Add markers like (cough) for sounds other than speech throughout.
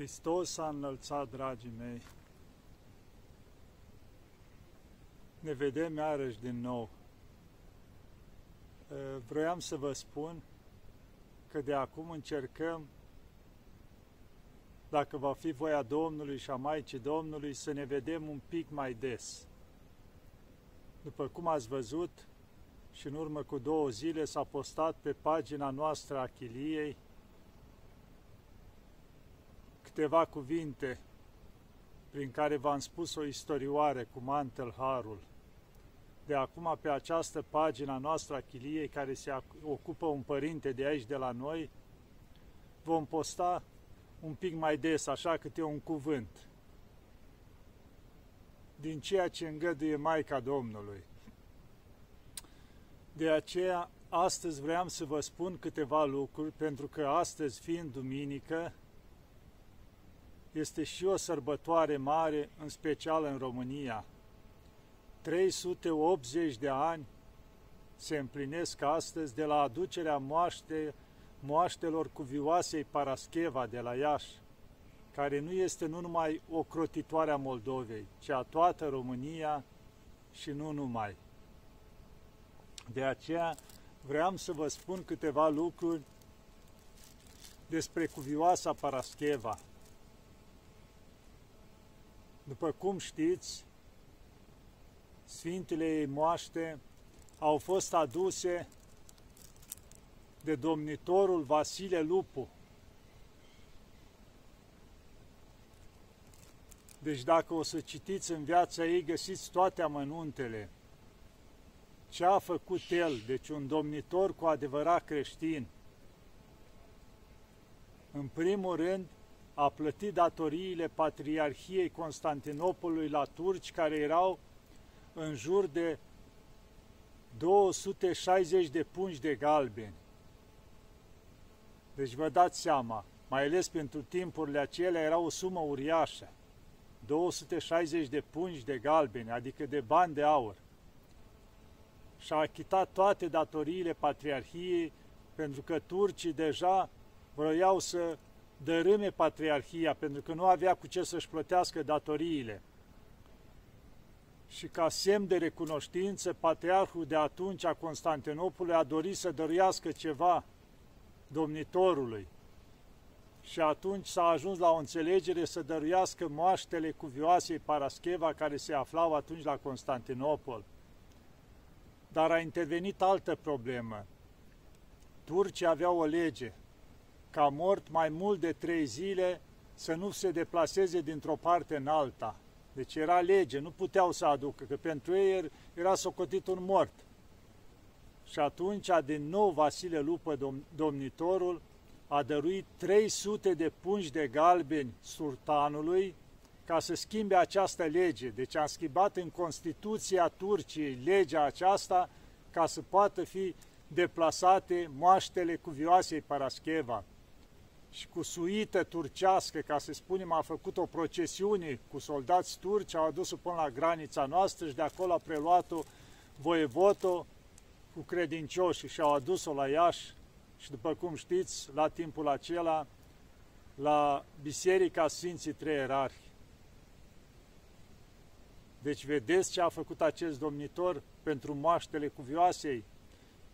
Hristos a înălțat, dragii mei. Ne vedem iarăși din nou. Vroiam să vă spun că de acum încercăm, dacă va fi voia Domnului și a Maicii Domnului, să ne vedem un pic mai des. După cum ați văzut, și în urmă cu două zile s-a postat pe pagina noastră a Chiliei câteva cuvinte prin care v-am spus o istorioare cu mantel Harul. De acum, pe această pagina noastră a Chiliei, care se ocupă un părinte de aici, de la noi, vom posta un pic mai des, așa câte un cuvânt, din ceea ce îngăduie Maica Domnului. De aceea, astăzi vreau să vă spun câteva lucruri, pentru că astăzi, fiind duminică, este și o sărbătoare mare, în special în România. 380 de ani se împlinesc astăzi de la aducerea moaște, moaștelor cuvioasei Parascheva de la Iași, care nu este nu numai o crotitoare a Moldovei, ci a toată România și nu numai. De aceea vreau să vă spun câteva lucruri despre cuvioasa Parascheva. După cum știți, Sfintele ei moaște au fost aduse de domnitorul Vasile Lupu. Deci dacă o să citiți în viața ei, găsiți toate amănuntele. Ce a făcut el, deci un domnitor cu adevărat creștin. În primul rând, a plătit datoriile Patriarhiei Constantinopolului la turci, care erau în jur de 260 de pungi de galbeni. Deci vă dați seama, mai ales pentru timpurile acelea era o sumă uriașă. 260 de pungi de galbeni, adică de bani de aur. Și a achitat toate datoriile Patriarhiei, pentru că turcii deja vroiau să dărâme patriarhia, pentru că nu avea cu ce să-și plătească datoriile. Și ca semn de recunoștință, patriarhul de atunci a Constantinopolului a dorit să dăruiască ceva domnitorului. Și atunci s-a ajuns la o înțelegere să dăruiască moaștele cuvioasei Parascheva care se aflau atunci la Constantinopol. Dar a intervenit altă problemă. Turcii aveau o lege ca mort mai mult de trei zile să nu se deplaseze dintr-o parte în alta. Deci era lege, nu puteau să aducă, că pentru ei era socotit un mort. Și atunci, din nou, Vasile Lupă, dom domnitorul, a dăruit 300 de pungi de galbeni sultanului ca să schimbe această lege. Deci a schimbat în Constituția Turciei legea aceasta ca să poată fi deplasate moaștele cuvioasei Parascheva și cu suită turcească, ca să spunem, a făcut o procesiune cu soldați turci, au adus-o până la granița noastră și de acolo a preluat-o voievoto cu credincioși și au adus-o la Iași și după cum știți, la timpul acela, la Biserica Sfinții Trei Erarhi. Deci vedeți ce a făcut acest domnitor pentru moaștele cuvioasei?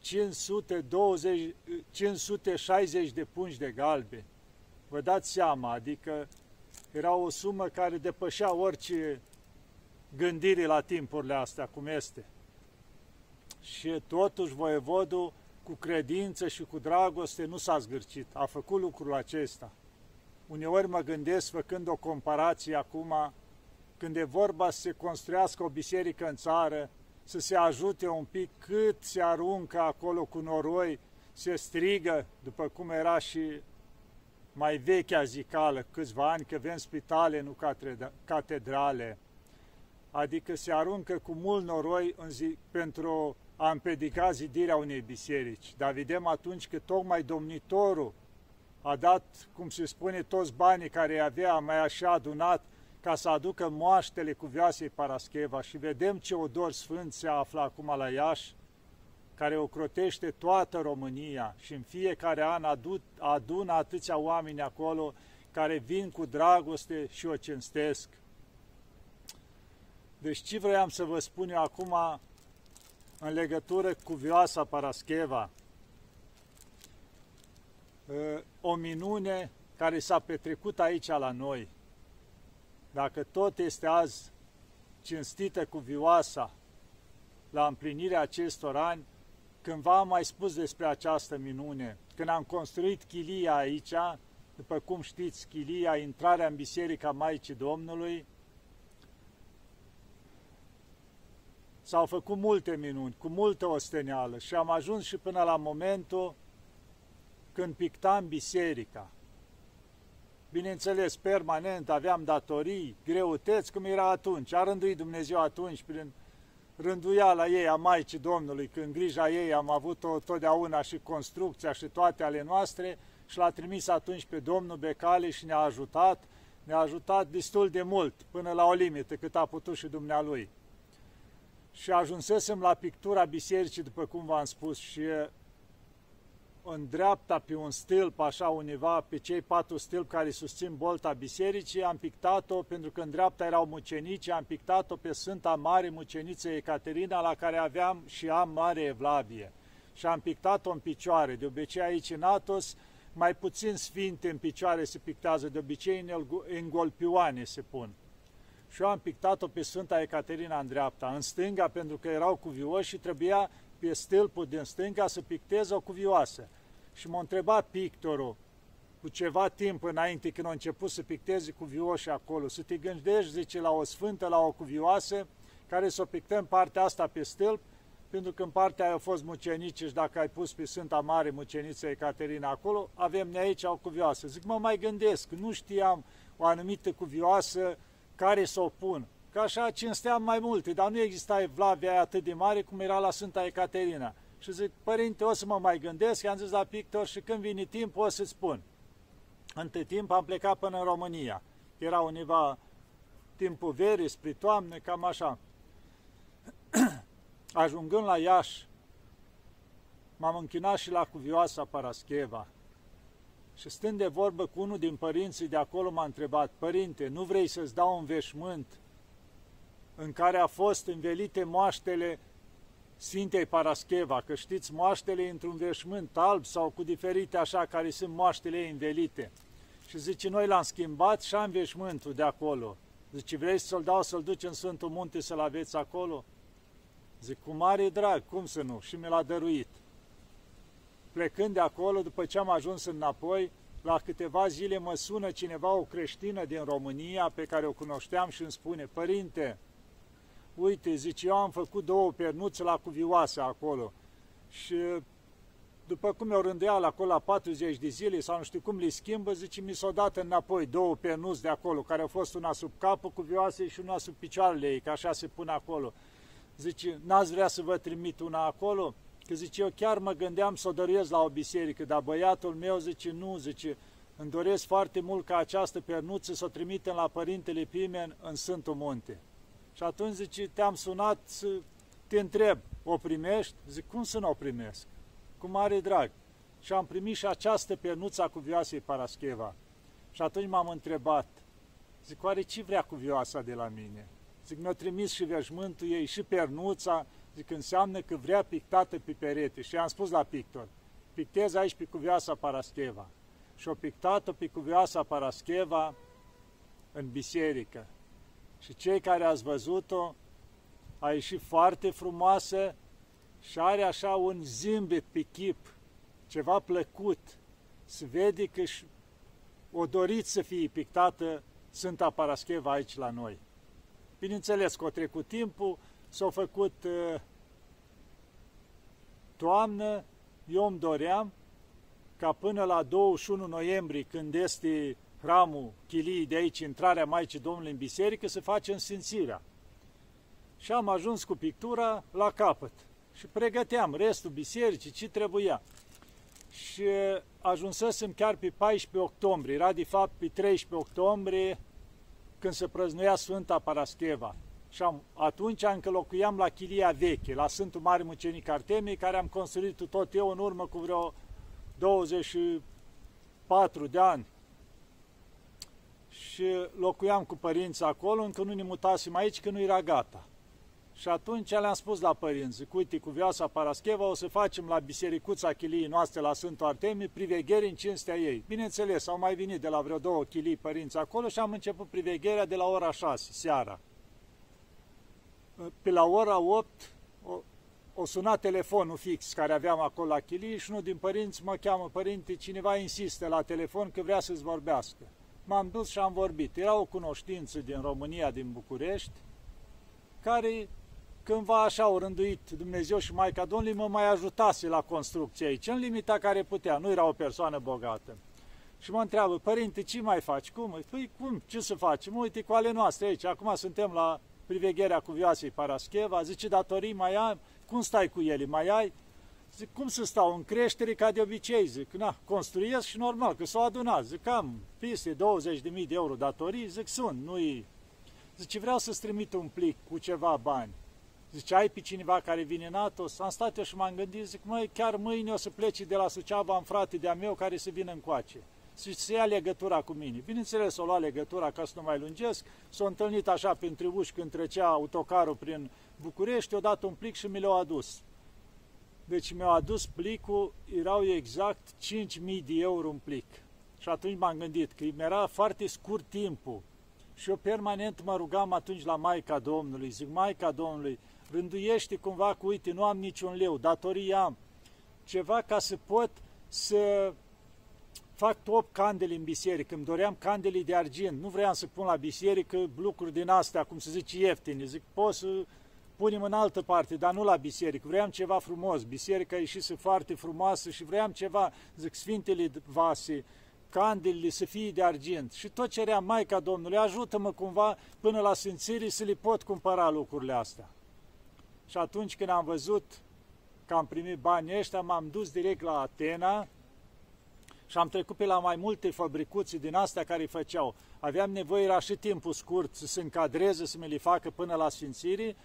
520, 560 de pungi de galbe. Vă dați seama, adică era o sumă care depășea orice gândire la timpurile astea, cum este. Și totuși voievodul, cu credință și cu dragoste, nu s-a zgârcit. A făcut lucrul acesta. Uneori mă gândesc, făcând o comparație acum, când e vorba să se construiască o biserică în țară, să se ajute un pic cât se aruncă acolo cu noroi, se strigă, după cum era și mai vechea zicală, câțiva ani, că avem spitale, nu catedrale. Adică se aruncă cu mult noroi în zi, pentru a împedica zidirea unei biserici. Dar vedem atunci că tocmai domnitorul a dat, cum se spune, toți banii care avea mai așa adunat ca să aducă moaștele cu viasei Parascheva și vedem ce odor sfânt se află acum la Iași, care ocrotește toată România și în fiecare an adună atâția oameni acolo care vin cu dragoste și o cinstesc. Deci ce vreau să vă spun eu acum în legătură cu Vioasa Parascheva? Ă, o minune care s-a petrecut aici la noi. Dacă tot este azi cinstită cu Vioasa la împlinirea acestor ani, cândva am mai spus despre această minune. Când am construit chilia aici, după cum știți, chilia, intrarea în Biserica Maicii Domnului, s-au făcut multe minuni, cu multă osteneală și am ajuns și până la momentul când pictam biserica. Bineînțeles, permanent aveam datorii, greutăți, cum era atunci. A rânduit Dumnezeu atunci prin rânduiala ei a Maicii Domnului, când grija ei am avut-o totdeauna și construcția și toate ale noastre și l-a trimis atunci pe Domnul Becale și ne-a ajutat, ne-a ajutat destul de mult, până la o limită, cât a putut și dumnealui. Și ajunsesem la pictura bisericii, după cum v-am spus, și în dreapta pe un stâlp, așa univa, pe cei patru stâlpi care susțin bolta bisericii, am pictat-o, pentru că în dreapta erau mucenici, am pictat-o pe Sfânta Mare Muceniță Ecaterina, la care aveam și am Mare Evlavie. Și am pictat-o în picioare. De obicei aici în Atos, mai puțin sfinte în picioare se pictează, de obicei în golpioane se pun. Și eu am pictat-o pe Sfânta Ecaterina în dreapta, în stânga, pentru că erau cuvioși și trebuia pe stâlpul din stânga să picteze o cuvioasă. Și m-a întrebat pictorul, cu ceva timp înainte când a început să picteze cuvioși acolo, să te gândești, zice, la o sfântă, la o cuvioasă, care să o pictăm partea asta pe stâlp, pentru că în partea aia au fost mucenici și dacă ai pus pe Sfânta Mare Muceniță Ecaterina acolo, avem ne aici o cuvioasă. Zic, mă mai gândesc, nu știam o anumită cuvioasă care să o pun. Că așa cinsteam mai multe, dar nu exista evlavia aia atât de mare cum era la Sfânta Ecaterina. Și zic, părinte, o să mă mai gândesc, i-am zis la pictor și când vine timp o să-ți spun. Între timp am plecat până în România. Era univa timpul verii, spre toamne, cam așa. (clears throat) Ajungând la Iași, m-am închinat și la cuvioasa Parascheva. Și stând de vorbă cu unul din părinții de acolo, m-a întrebat, Părinte, nu vrei să-ți dau un veșmânt în care a fost învelite moaștele Sfintei Parascheva, că știți, moaștele într-un veșmânt alb sau cu diferite așa, care sunt moaștele ei învelite. Și zice, noi l-am schimbat și am veșmântul de acolo. Zice, vrei să-l dau să-l duci în Sfântul Munte să-l aveți acolo? Zic, cu mare drag, cum să nu? Și mi l-a dăruit. Plecând de acolo, după ce am ajuns înapoi, la câteva zile mă sună cineva, o creștină din România, pe care o cunoșteam și îmi spune, Părinte, uite, zice, eu am făcut două pernuțe la cuvioasă acolo și după cum eu rânduial acolo la 40 de zile sau nu știu cum le schimbă, zice, mi s-au dat înapoi două pernuți de acolo, care au fost una sub capul cuvioasei și una sub picioarele ei, că așa se pune acolo. Zice, n-ați vrea să vă trimit una acolo? Că zice, eu chiar mă gândeam să o dăruiesc la o biserică, dar băiatul meu zice, nu, zice, îmi doresc foarte mult ca această pernuță să o trimitem la Părintele Pimen în Sfântul Munte. Și atunci zice, te-am sunat să te întreb, o primești? Zic, cum să nu o primesc? Cu mare drag. Și am primit și această pernuță cu vioasei Parascheva. Și atunci m-am întrebat, zic, oare ce vrea cu vioasa de la mine? Zic, mi-a trimis și veșmântul ei, și pernuța, zic, înseamnă că vrea pictată pe perete. Și am spus la pictor, pictez aici pe cuvioasa Parascheva. Și o pictată pe cuvioasa Parascheva în biserică. Și cei care ați văzut-o, a ieșit foarte frumoasă și are așa un zimbet pe chip, ceva plăcut. Se vede că o doriți să fie pictată Sfânta Parascheva aici la noi. Bineînțeles că o trecut timpul, s-a făcut uh, toamnă, eu îmi doream ca până la 21 noiembrie, când este hramul chiliei de aici, intrarea Maicii Domnului în biserică, să facem sfințirea. Și am ajuns cu pictura la capăt și pregăteam restul bisericii, ce trebuia. Și ajunsesem chiar pe 14 octombrie, era de fapt pe 13 octombrie când se prăznuia Sfânta Parascheva. Și am, atunci încă locuiam la chilia veche, la Sfântul Mare Mucenic Artemie, care am construit tot eu în urmă cu vreo 24 de ani și locuiam cu părinții acolo, încă nu ne mutasem aici, că nu era gata. Și atunci le-am spus la părinți, zic, uite, cu Vioasa Parascheva o să facem la bisericuța chiliei noastre la Sfântul Artemie privegheri în cinstea ei. Bineînțeles, au mai venit de la vreo două chilii părinți acolo și am început privegherea de la ora 6, seara. Pe la ora 8 o, o suna telefonul fix care aveam acolo la chilie și unul din părinți mă cheamă, părinte, cineva insistă la telefon că vrea să-ți vorbească. M-am dus și am vorbit. Era o cunoștință din România, din București, care cândva așa au rânduit Dumnezeu și Maica Domnului, mă mai ajutase la construcție aici, în limita care putea, nu era o persoană bogată. Și mă întreabă, părinte, ce mai faci? Cum? Păi cum? Ce să facem? Uite, cu ale noastre aici, acum suntem la privegherea cuvioasei Parascheva, zice, datorii mai ai? Cum stai cu ele? Mai ai? Zic, cum să stau? În creștere ca de obicei, zic, na, construiesc și normal, că s-au adunat. Zic, am peste 20.000 de euro datorii, zic, sunt, nu-i... Zice, vreau să-ți trimit un plic cu ceva bani. Zice, ai pe cineva care vine în Atos? Am stat eu și m-am gândit, zic, măi, chiar mâine o să pleci de la Suceava în frate de-a meu care să vină încoace. Și să ia legătura cu mine. Bineînțeles, o lua legătura ca să nu mai lungesc, s-a întâlnit așa printre uși când trecea autocarul prin București, o dat un plic și mi l-au adus. Deci mi-au adus plicul, erau exact 5.000 de euro un plic. Și atunci m-am gândit că mi-era foarte scurt timpul. Și eu permanent mă rugam atunci la Maica Domnului, zic, Maica Domnului, rânduiește cumva cu, uite, nu am niciun leu, datorii am, ceva ca să pot să fac 8 candele în biserică, îmi doream candele de argint, nu vreau să pun la biserică lucruri din astea, cum să zice, ieftine, zic, pot să punem în altă parte, dar nu la biserică, vreau ceva frumos, biserica ieșise foarte frumoasă și vreau ceva, zic, sfintele vase, candelele să fie de argint și tot cerea Maica Domnului, ajută-mă cumva până la sfințire să le pot cumpăra lucrurile astea. Și atunci când am văzut că am primit banii ăștia, m-am dus direct la Atena și am trecut pe la mai multe fabricuții din astea care îi făceau. Aveam nevoie, era și timpul scurt, să se încadreze, să mi le facă până la sfințire,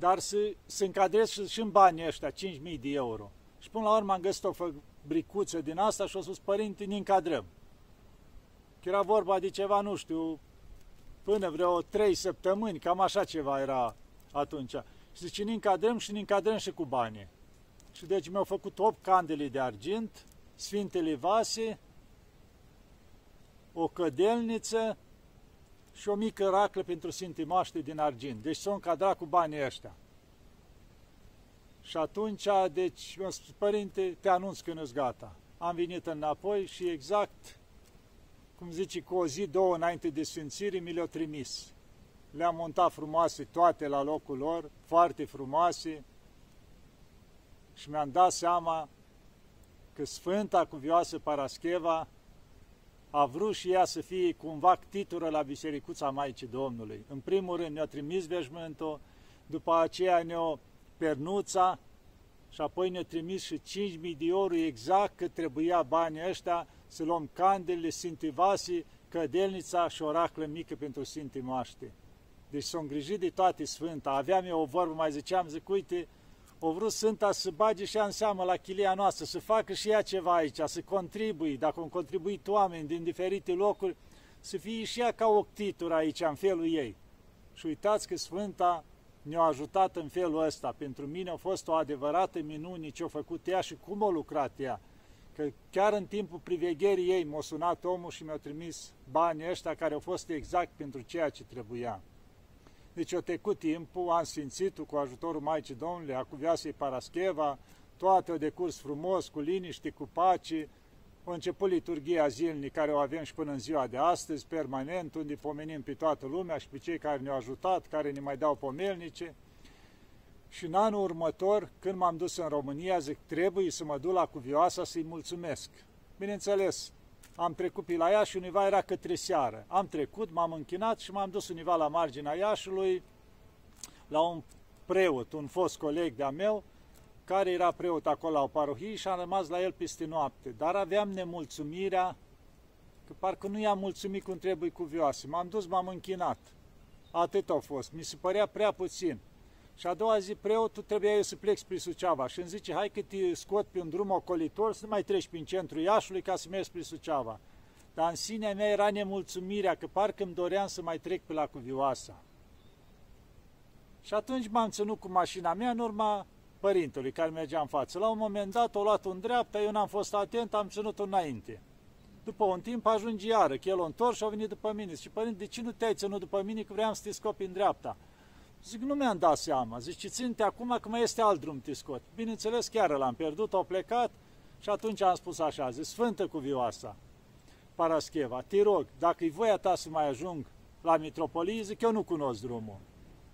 dar să se încadreze și, și în banii ăștia, 5.000 de euro. Și până la urmă am găsit o fabricuță din asta și au spus, părinte, ne încadrăm. Că era vorba de ceva, nu știu, până vreo trei săptămâni, cam așa ceva era atunci. Și zice, ne încadrăm și ne încadrăm și cu bani. Și deci mi-au făcut 8 candele de argint, sfintele vase, o cădelniță și o mică raclă pentru Sfinte Maște din argint. Deci s-au încadrat cu banii ăștia. Și atunci, deci, mi-a spus, părinte, te anunț că nu-s gata. Am venit înapoi și exact, cum zice, cu o zi, două înainte de sfințire, mi le-au trimis. Le-am montat frumoase toate la locul lor, foarte frumoase, și mi-am dat seama că Sfânta Cuvioasă Parascheva a vrut și ea să fie cumva titură la Bisericuța Maicii Domnului. În primul rând ne-a trimis veșmântul, după aceea ne-a pernuța și apoi ne-a trimis și 5.000 de euro exact cât trebuia banii ăștia să luăm candelele, Sfintivasii, cădelnița și o raclă mică pentru Sfintii Moaște. Deci s-au îngrijit de toate Sfânta. Aveam eu o vorbă, mai ziceam, zic, uite, o vrut Sfânta să bage și ea în seamă la chilia noastră, să facă și ea ceva aici, să contribui, dacă au contribuit oameni din diferite locuri, să fie și ea ca o titură aici, în felul ei. Și uitați că Sfânta ne-a ajutat în felul ăsta. Pentru mine a fost o adevărată minune ce a făcut ea și cum a lucrat ea. Că chiar în timpul privegherii ei m-a sunat omul și mi-a trimis banii ăștia care au fost exact pentru ceea ce trebuia. Deci o trecut timpul, am sfințit cu ajutorul Maicii Domnului, a cuviasei Parascheva, toate au decurs frumos, cu liniște, cu pace. A început liturgia zilnică care o avem și până în ziua de astăzi, permanent, unde pomenim pe toată lumea și pe cei care ne-au ajutat, care ne mai dau pomelnice. Și în anul următor, când m-am dus în România, zic, trebuie să mă duc la Cuvioasa să-i mulțumesc. Bineînțeles, am trecut pe la Iași, univa era către seară. Am trecut, m-am închinat și m-am dus univa la marginea Iașului, la un preot, un fost coleg de-a meu, care era preot acolo la o parohie și am rămas la el peste noapte. Dar aveam nemulțumirea că parcă nu i-am mulțumit cum trebuie cuvioase. M-am dus, m-am închinat. Atât a fost. Mi se părea prea puțin. Și a doua zi preotul trebuia eu să plec spre Suceava și îmi zice, hai că te scot pe un drum ocolitor să nu mai treci prin centrul Iașului ca să mergi spre Suceava. dar în sinea mea era nemulțumirea, că parcă îmi doream să mai trec pe la cuvioasa. Și atunci m-am ținut cu mașina mea în urma părintelui care mergea în față. La un moment dat o luat în dreapta, eu n-am fost atent, am ținut-o înainte. După un timp ajunge iară, că el o întors și a venit după mine. Și părinte, de ce nu te-ai ținut după mine, că vreau să te scopi în dreapta? Zic, nu mi-am dat seama. Zic, țin-te acum că mai este alt drum te scot. Bineînțeles, chiar l-am pierdut, au plecat și atunci am spus așa, zic, Sfântă Cuvioasa, Parascheva, te rog, dacă e voia ta să mai ajung la mitropolie, zic, eu nu cunosc drumul.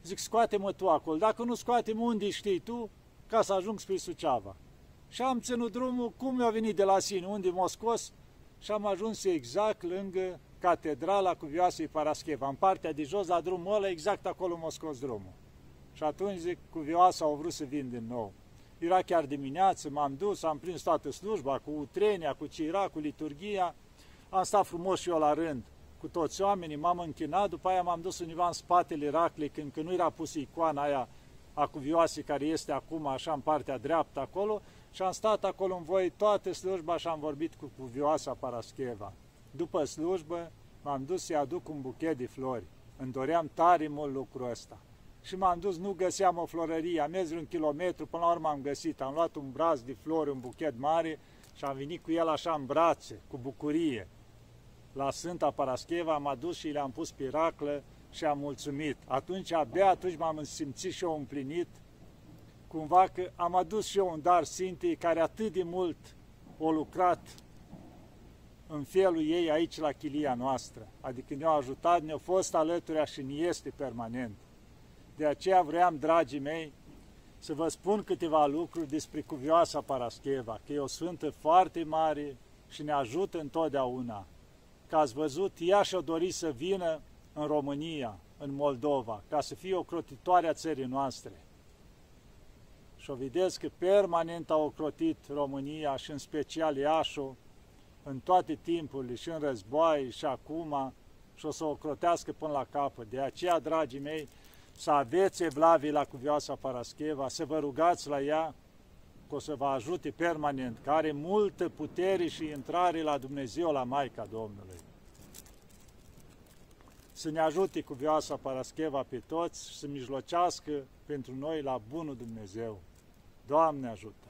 Zic, scoate-mă tu acolo. Dacă nu scoate-mă, unde știi tu, ca să ajung spre Suceava. Și am ținut drumul cum mi-a venit de la sine, unde m-a scos și am ajuns exact lângă catedrala Cuvioasei Parascheva, în partea de jos, la drumul ăla, exact acolo m-a scos drumul. Și atunci zic, Cuvioasa au vrut să vin din nou. Era chiar dimineață, m-am dus, am prins toată slujba, cu utrenia, cu cira, cu liturgia, am stat frumos și eu la rând cu toți oamenii, m-am închinat, după aia m-am dus undeva în spatele Raclei, când, când nu era pusă icoana aia a cuvioasei care este acum așa în partea dreaptă acolo și am stat acolo în voi toate slujba și am vorbit cu cuvioasa Parascheva. După slujbă m-am dus să-i aduc un buchet de flori. Îmi doream tare mult lucrul ăsta. Și m-am dus, nu găseam o florărie, am mers un kilometru, până la urmă am găsit. Am luat un braț de flori, un buchet mare și am venit cu el așa în brațe, cu bucurie. La Sfânta Parascheva am adus și le-am pus piraclă și am mulțumit. Atunci, abia atunci m-am simțit și eu împlinit, cumva că am adus și eu un dar Sfintei care atât de mult o lucrat în felul ei aici la chilia noastră. Adică ne-au ajutat, ne-au fost alături și ne este permanent. De aceea vreau, dragii mei, să vă spun câteva lucruri despre cuvioasa Parascheva, că e o sfântă foarte mare și ne ajută întotdeauna. Că ați văzut, ea și-a dorit să vină în România, în Moldova, ca să fie o crotitoare a țării noastre. Și o vedeți că permanent a ocrotit România și în special Iașu, în toate timpurile, și în război, și acum, și o să o crotească până la capăt. De aceea, dragii mei, să aveți evlavii la cuvioasa Parascheva, să vă rugați la ea, că o să vă ajute permanent, care are multă putere și intrare la Dumnezeu, la Maica Domnului să ne ajute cu vioasa Parascheva pe toți și să mijlocească pentru noi la bunul Dumnezeu. Doamne ajută!